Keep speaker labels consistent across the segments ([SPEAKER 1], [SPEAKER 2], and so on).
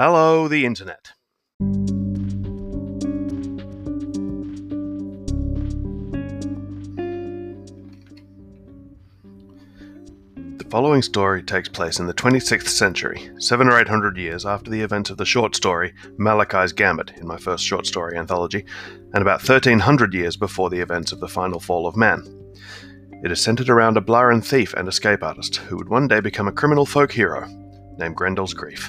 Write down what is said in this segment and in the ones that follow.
[SPEAKER 1] Hello, the internet. The following story takes place in the 26th century, seven or eight hundred years after the events of the short story Malachi's Gambit in my first short story anthology, and about 1300 years before the events of the final fall of man. It is centered around a Blaran thief and escape artist who would one day become a criminal folk hero named Grendel's Grief.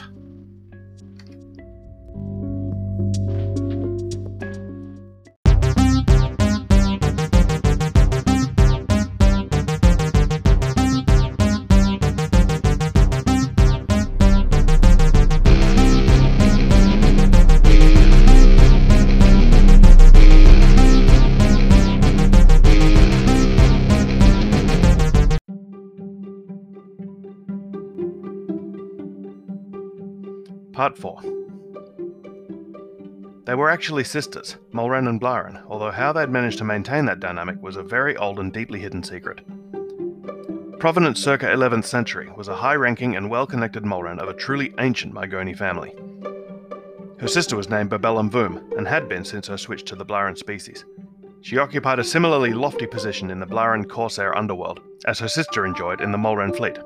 [SPEAKER 1] Part 4 They were actually sisters, Molran and Blaran, although how they'd managed to maintain that dynamic was a very old and deeply hidden secret. Provenance circa 11th century was a high ranking and well connected Molran of a truly ancient Mygoni family. Her sister was named Babellum Voom and had been since her switch to the Blaran species. She occupied a similarly lofty position in the Blaran Corsair underworld, as her sister enjoyed in the Molran fleet.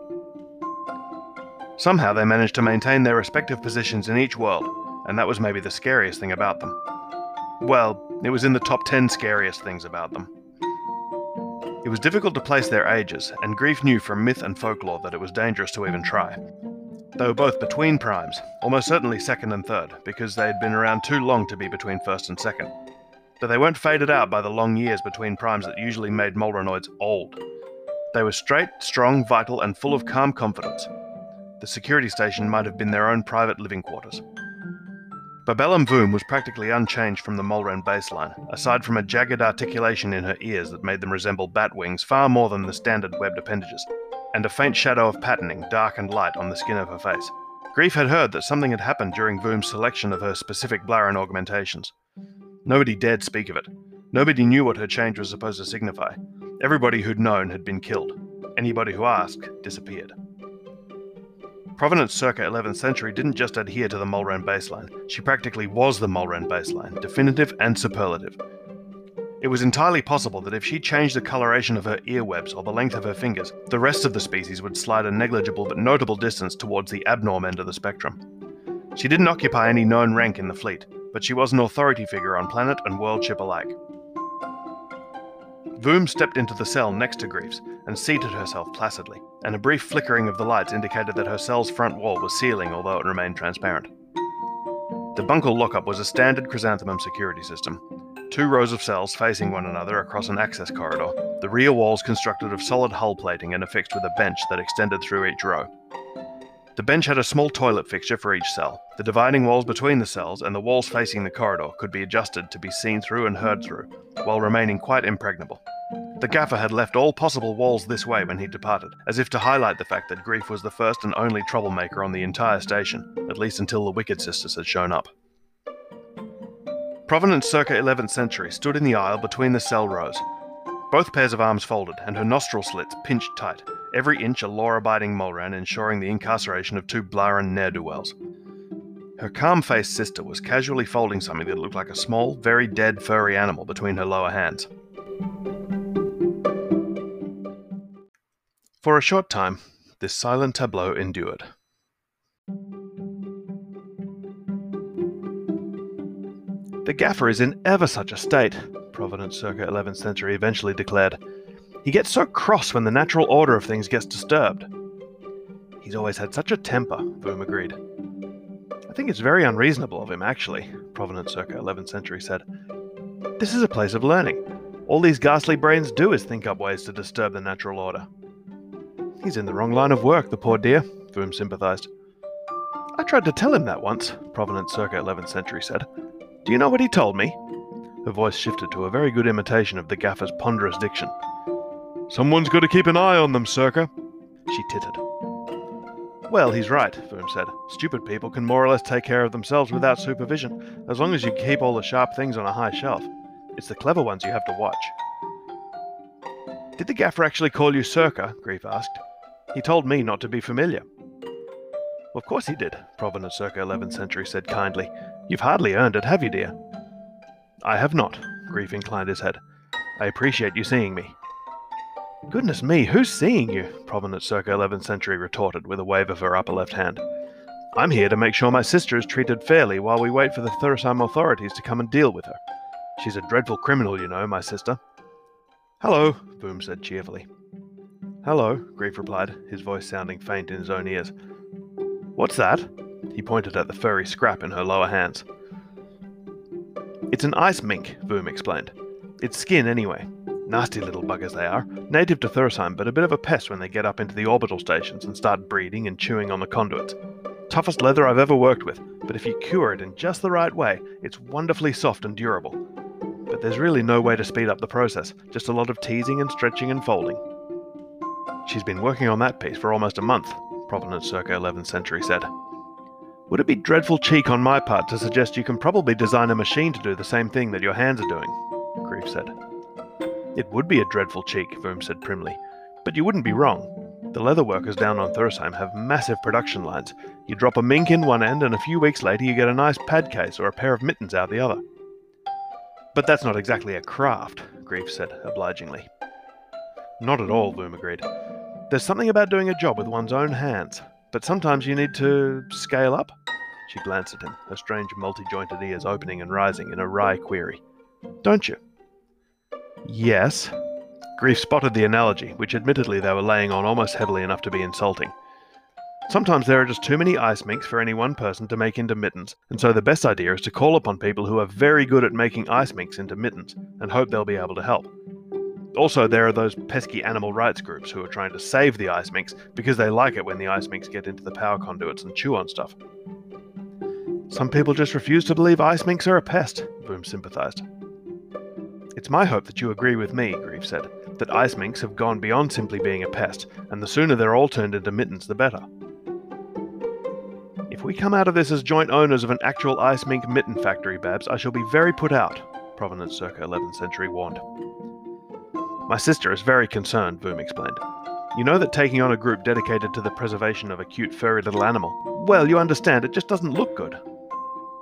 [SPEAKER 1] Somehow they managed to maintain their respective positions in each world, and that was maybe the scariest thing about them. Well, it was in the top 10 scariest things about them. It was difficult to place their ages, and Grief knew from myth and folklore that it was dangerous to even try. They were both between primes, almost certainly second and third, because they had been around too long to be between first and second. But they weren't faded out by the long years between primes that usually made Molranoids old. They were straight, strong, vital, and full of calm confidence, the security station might have been their own private living quarters. Babellum Voom was practically unchanged from the Molran baseline, aside from a jagged articulation in her ears that made them resemble bat wings far more than the standard webbed appendages, and a faint shadow of patterning, dark and light, on the skin of her face. Grief had heard that something had happened during Voom's selection of her specific Blaran augmentations. Nobody dared speak of it. Nobody knew what her change was supposed to signify. Everybody who'd known had been killed. Anybody who asked disappeared. Provenance circa 11th century didn't just adhere to the Molran baseline, she practically was the Molran baseline, definitive and superlative. It was entirely possible that if she changed the coloration of her earwebs or the length of her fingers, the rest of the species would slide a negligible but notable distance towards the abnorm end of the spectrum. She didn't occupy any known rank in the fleet, but she was an authority figure on planet and world ship alike. Voom stepped into the cell next to Grief's and seated herself placidly, and a brief flickering of the lights indicated that her cell's front wall was sealing, although it remained transparent. The bunkle lockup was a standard chrysanthemum security system. Two rows of cells facing one another across an access corridor, the rear walls constructed of solid hull plating and affixed with a bench that extended through each row. The bench had a small toilet fixture for each cell. The dividing walls between the cells and the walls facing the corridor could be adjusted to be seen through and heard through, while remaining quite impregnable. The gaffer had left all possible walls this way when he departed, as if to highlight the fact that Grief was the first and only troublemaker on the entire station, at least until the Wicked Sisters had shown up. Provenance circa 11th century stood in the aisle between the cell rows. Both pairs of arms folded, and her nostril slits pinched tight, every inch a law abiding Molran ensuring the incarceration of two Blaran ne'er do wells. Her calm faced sister was casually folding something that looked like a small, very dead furry animal between her lower hands. For a short time, this silent tableau endured. The gaffer is in ever such a state, Provenance circa 11th century eventually declared. He gets so cross when the natural order of things gets disturbed. He's always had such a temper, Voom agreed. I think it's very unreasonable of him, actually, Provenance circa 11th century said. This is a place of learning. All these ghastly brains do is think up ways to disturb the natural order. He's in the wrong line of work, the poor dear, Voom sympathized. I tried to tell him that once, Provenance circa 11th century said. Do you know what he told me? Her voice shifted to a very good imitation of the gaffer's ponderous diction. Someone's got to keep an eye on them, circa. She tittered. Well, he's right, Voom said. Stupid people can more or less take care of themselves without supervision, as long as you keep all the sharp things on a high shelf. It's the clever ones you have to watch. Did the gaffer actually call you Circa? Grief asked. He told me not to be familiar. Of course he did, Provenance circa 11th century said kindly. You've hardly earned it, have you, dear? I have not, Grief inclined his head. I appreciate you seeing me. Goodness me, who's seeing you? Provenance circa 11th century retorted with a wave of her upper left hand. I'm here to make sure my sister is treated fairly while we wait for the Thursheim authorities to come and deal with her. She's a dreadful criminal, you know, my sister. Hello, Voom said cheerfully. Hello, Grief replied, his voice sounding faint in his own ears. What's that? He pointed at the furry scrap in her lower hands. It's an ice mink, Voom explained. It's skin, anyway. Nasty little buggers they are, native to Thursheim, but a bit of a pest when they get up into the orbital stations and start breeding and chewing on the conduits. Toughest leather I've ever worked with, but if you cure it in just the right way, it's wonderfully soft and durable. But there's really no way to speed up the process, just a lot of teasing and stretching and folding. She's been working on that piece for almost a month, Provenance circa 11th century said. Would it be dreadful cheek on my part to suggest you can probably design a machine to do the same thing that your hands are doing? Grief said. It would be a dreadful cheek, Voom said primly, but you wouldn't be wrong. The leather workers down on Thursheim have massive production lines. You drop a mink in one end, and a few weeks later you get a nice pad case or a pair of mittens out the other. But that's not exactly a craft, Grief said obligingly. Not at all, Voom agreed. There's something about doing a job with one's own hands, but sometimes you need to scale up. She glanced at him, her strange multi jointed ears opening and rising in a wry query. Don't you? Yes. Grief spotted the analogy, which admittedly they were laying on almost heavily enough to be insulting. Sometimes there are just too many ice minks for any one person to make into mittens, and so the best idea is to call upon people who are very good at making ice minks into mittens and hope they'll be able to help. Also, there are those pesky animal rights groups who are trying to save the ice minks because they like it when the ice minks get into the power conduits and chew on stuff. Some people just refuse to believe ice minks are a pest, Voom sympathized. It's my hope that you agree with me, Grief said, that ice minks have gone beyond simply being a pest, and the sooner they're all turned into mittens, the better. If we come out of this as joint owners of an actual ice mink mitten factory, Babs, I shall be very put out, Provenance circa 11th century warned. My sister is very concerned, Voom explained. You know that taking on a group dedicated to the preservation of a cute furry little animal, well, you understand, it just doesn't look good.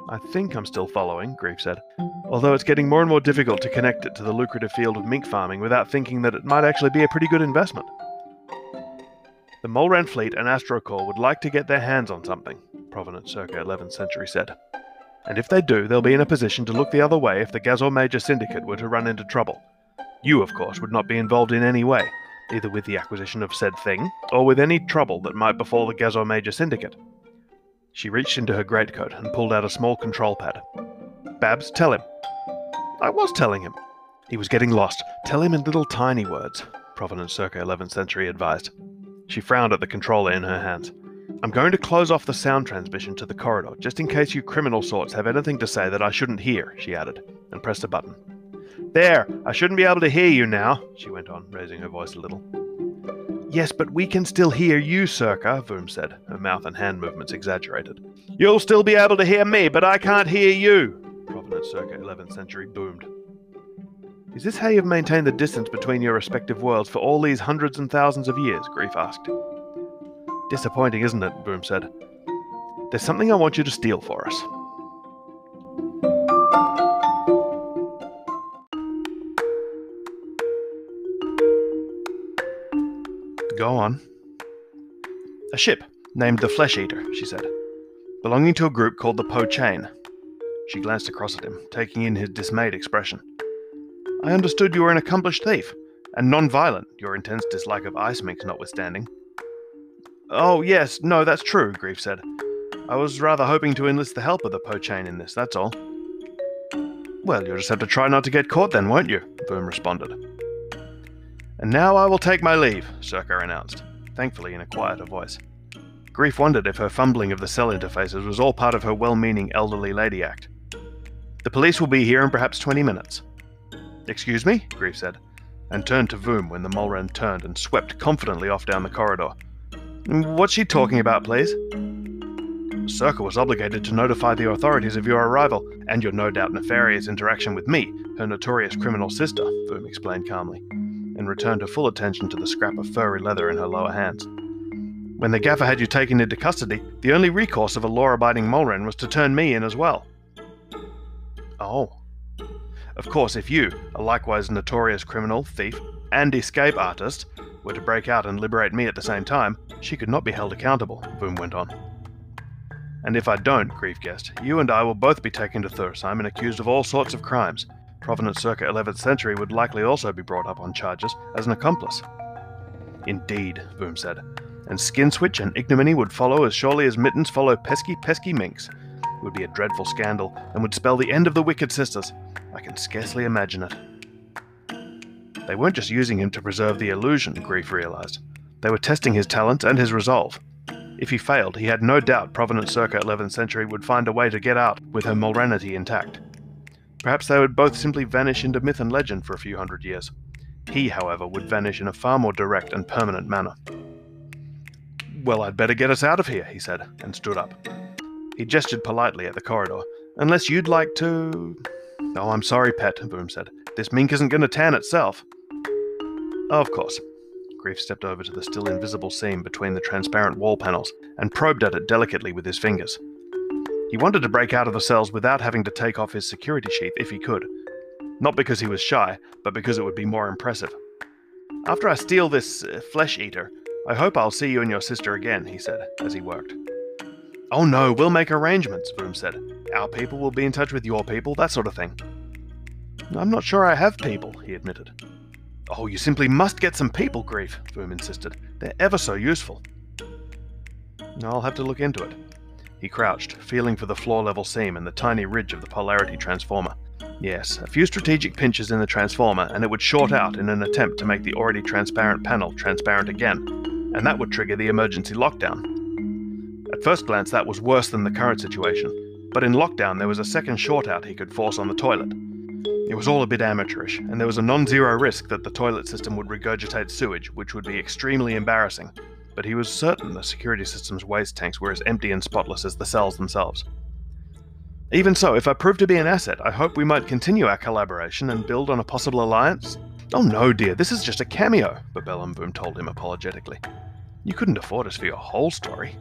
[SPEAKER 1] I think I'm still following, Grief said, although it's getting more and more difficult to connect it to the lucrative field of mink farming without thinking that it might actually be a pretty good investment. The Molran fleet and Astrocore would like to get their hands on something, Provenance circa 11th century said. And if they do, they'll be in a position to look the other way if the Gazor Major Syndicate were to run into trouble, you, of course, would not be involved in any way, either with the acquisition of said thing, or with any trouble that might befall the Gazor Major Syndicate. She reached into her greatcoat and pulled out a small control pad. Babs, tell him. I was telling him. He was getting lost. Tell him in little tiny words, Provenance circa 11th century advised. She frowned at the controller in her hands. I'm going to close off the sound transmission to the corridor, just in case you criminal sorts have anything to say that I shouldn't hear, she added, and pressed a button. There, I shouldn't be able to hear you now, she went on, raising her voice a little. Yes, but we can still hear you, Circa, Voom said, her mouth and hand movements exaggerated. You'll still be able to hear me, but I can't hear you, Provenance circa 11th century boomed. Is this how you've maintained the distance between your respective worlds for all these hundreds and thousands of years? Grief asked. Disappointing, isn't it? Voom said. There's something I want you to steal for us. Go on. A ship named the Flesh Eater, she said, belonging to a group called the Po Chain. She glanced across at him, taking in his dismayed expression. I understood you were an accomplished thief, and non-violent, your intense dislike of ice minks notwithstanding. Oh, yes, no, that's true, Grief said. I was rather hoping to enlist the help of the Po Chain in this, that's all. Well, you'll just have to try not to get caught then, won't you? Voom responded. And now I will take my leave, Circa announced, thankfully in a quieter voice. Grief wondered if her fumbling of the cell interfaces was all part of her well meaning elderly lady act. The police will be here in perhaps 20 minutes. Excuse me? Grief said, and turned to Voom when the Molran turned and swept confidently off down the corridor. What's she talking about, please? Circa was obligated to notify the authorities of your arrival and your no doubt nefarious interaction with me, her notorious criminal sister, Voom explained calmly and returned her full attention to the scrap of furry leather in her lower hands. When the gaffer had you taken into custody, the only recourse of a law abiding Molran was to turn me in as well. Oh. Of course, if you, a likewise notorious criminal, thief, and escape artist, were to break out and liberate me at the same time, she could not be held accountable, Voom went on. And if I don't, Grief guessed, you and I will both be taken to Thursheim and accused of all sorts of crimes. Provenance circa 11th century would likely also be brought up on charges as an accomplice. Indeed, Voom said, and skin switch and ignominy would follow as surely as mittens follow pesky, pesky minks. It would be a dreadful scandal, and would spell the end of the Wicked Sisters. I can scarcely imagine it. They weren't just using him to preserve the illusion, Grief realized. They were testing his talent and his resolve. If he failed, he had no doubt Provenance circa 11th century would find a way to get out with her Molranity intact. Perhaps they would both simply vanish into myth and legend for a few hundred years. He, however, would vanish in a far more direct and permanent manner. Well, I'd better get us out of here, he said, and stood up. He gestured politely at the corridor. Unless you'd like to. Oh, I'm sorry, pet, Voom said. This mink isn't going to tan itself. Of course. Grief stepped over to the still invisible seam between the transparent wall panels and probed at it delicately with his fingers. He wanted to break out of the cells without having to take off his security sheath if he could. Not because he was shy, but because it would be more impressive. After I steal this uh, flesh eater, I hope I'll see you and your sister again, he said as he worked. Oh no, we'll make arrangements, Voom said. Our people will be in touch with your people, that sort of thing. I'm not sure I have people, he admitted. Oh, you simply must get some people grief, Voom insisted. They're ever so useful. I'll have to look into it. He crouched, feeling for the floor level seam and the tiny ridge of the polarity transformer. Yes, a few strategic pinches in the transformer, and it would short out in an attempt to make the already transparent panel transparent again, and that would trigger the emergency lockdown. At first glance, that was worse than the current situation, but in lockdown there was a second short out he could force on the toilet. It was all a bit amateurish, and there was a non zero risk that the toilet system would regurgitate sewage, which would be extremely embarrassing. But he was certain the security system's waste tanks were as empty and spotless as the cells themselves. Even so, if I prove to be an asset, I hope we might continue our collaboration and build on a possible alliance. Oh no, dear, this is just a cameo, Babellum Voom told him apologetically. You couldn't afford us for your whole story.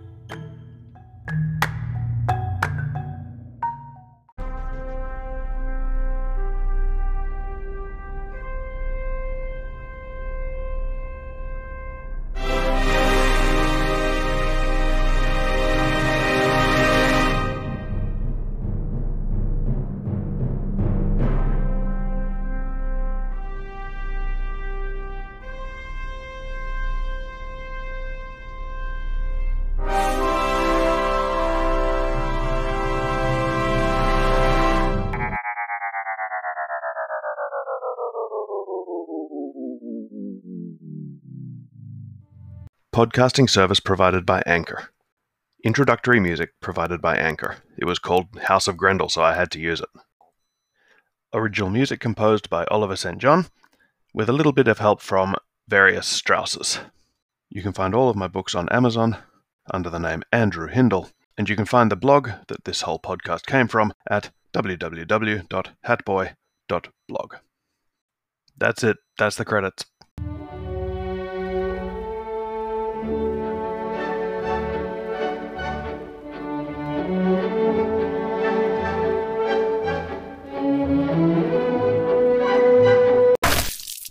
[SPEAKER 1] Podcasting service provided by Anchor. Introductory music provided by Anchor. It was called House of Grendel, so I had to use it. Original music composed by Oliver St. John, with a little bit of help from various Strausses. You can find all of my books on Amazon under the name Andrew Hindle, and you can find the blog that this whole podcast came from at www.hatboy.blog. That's it. That's the credits.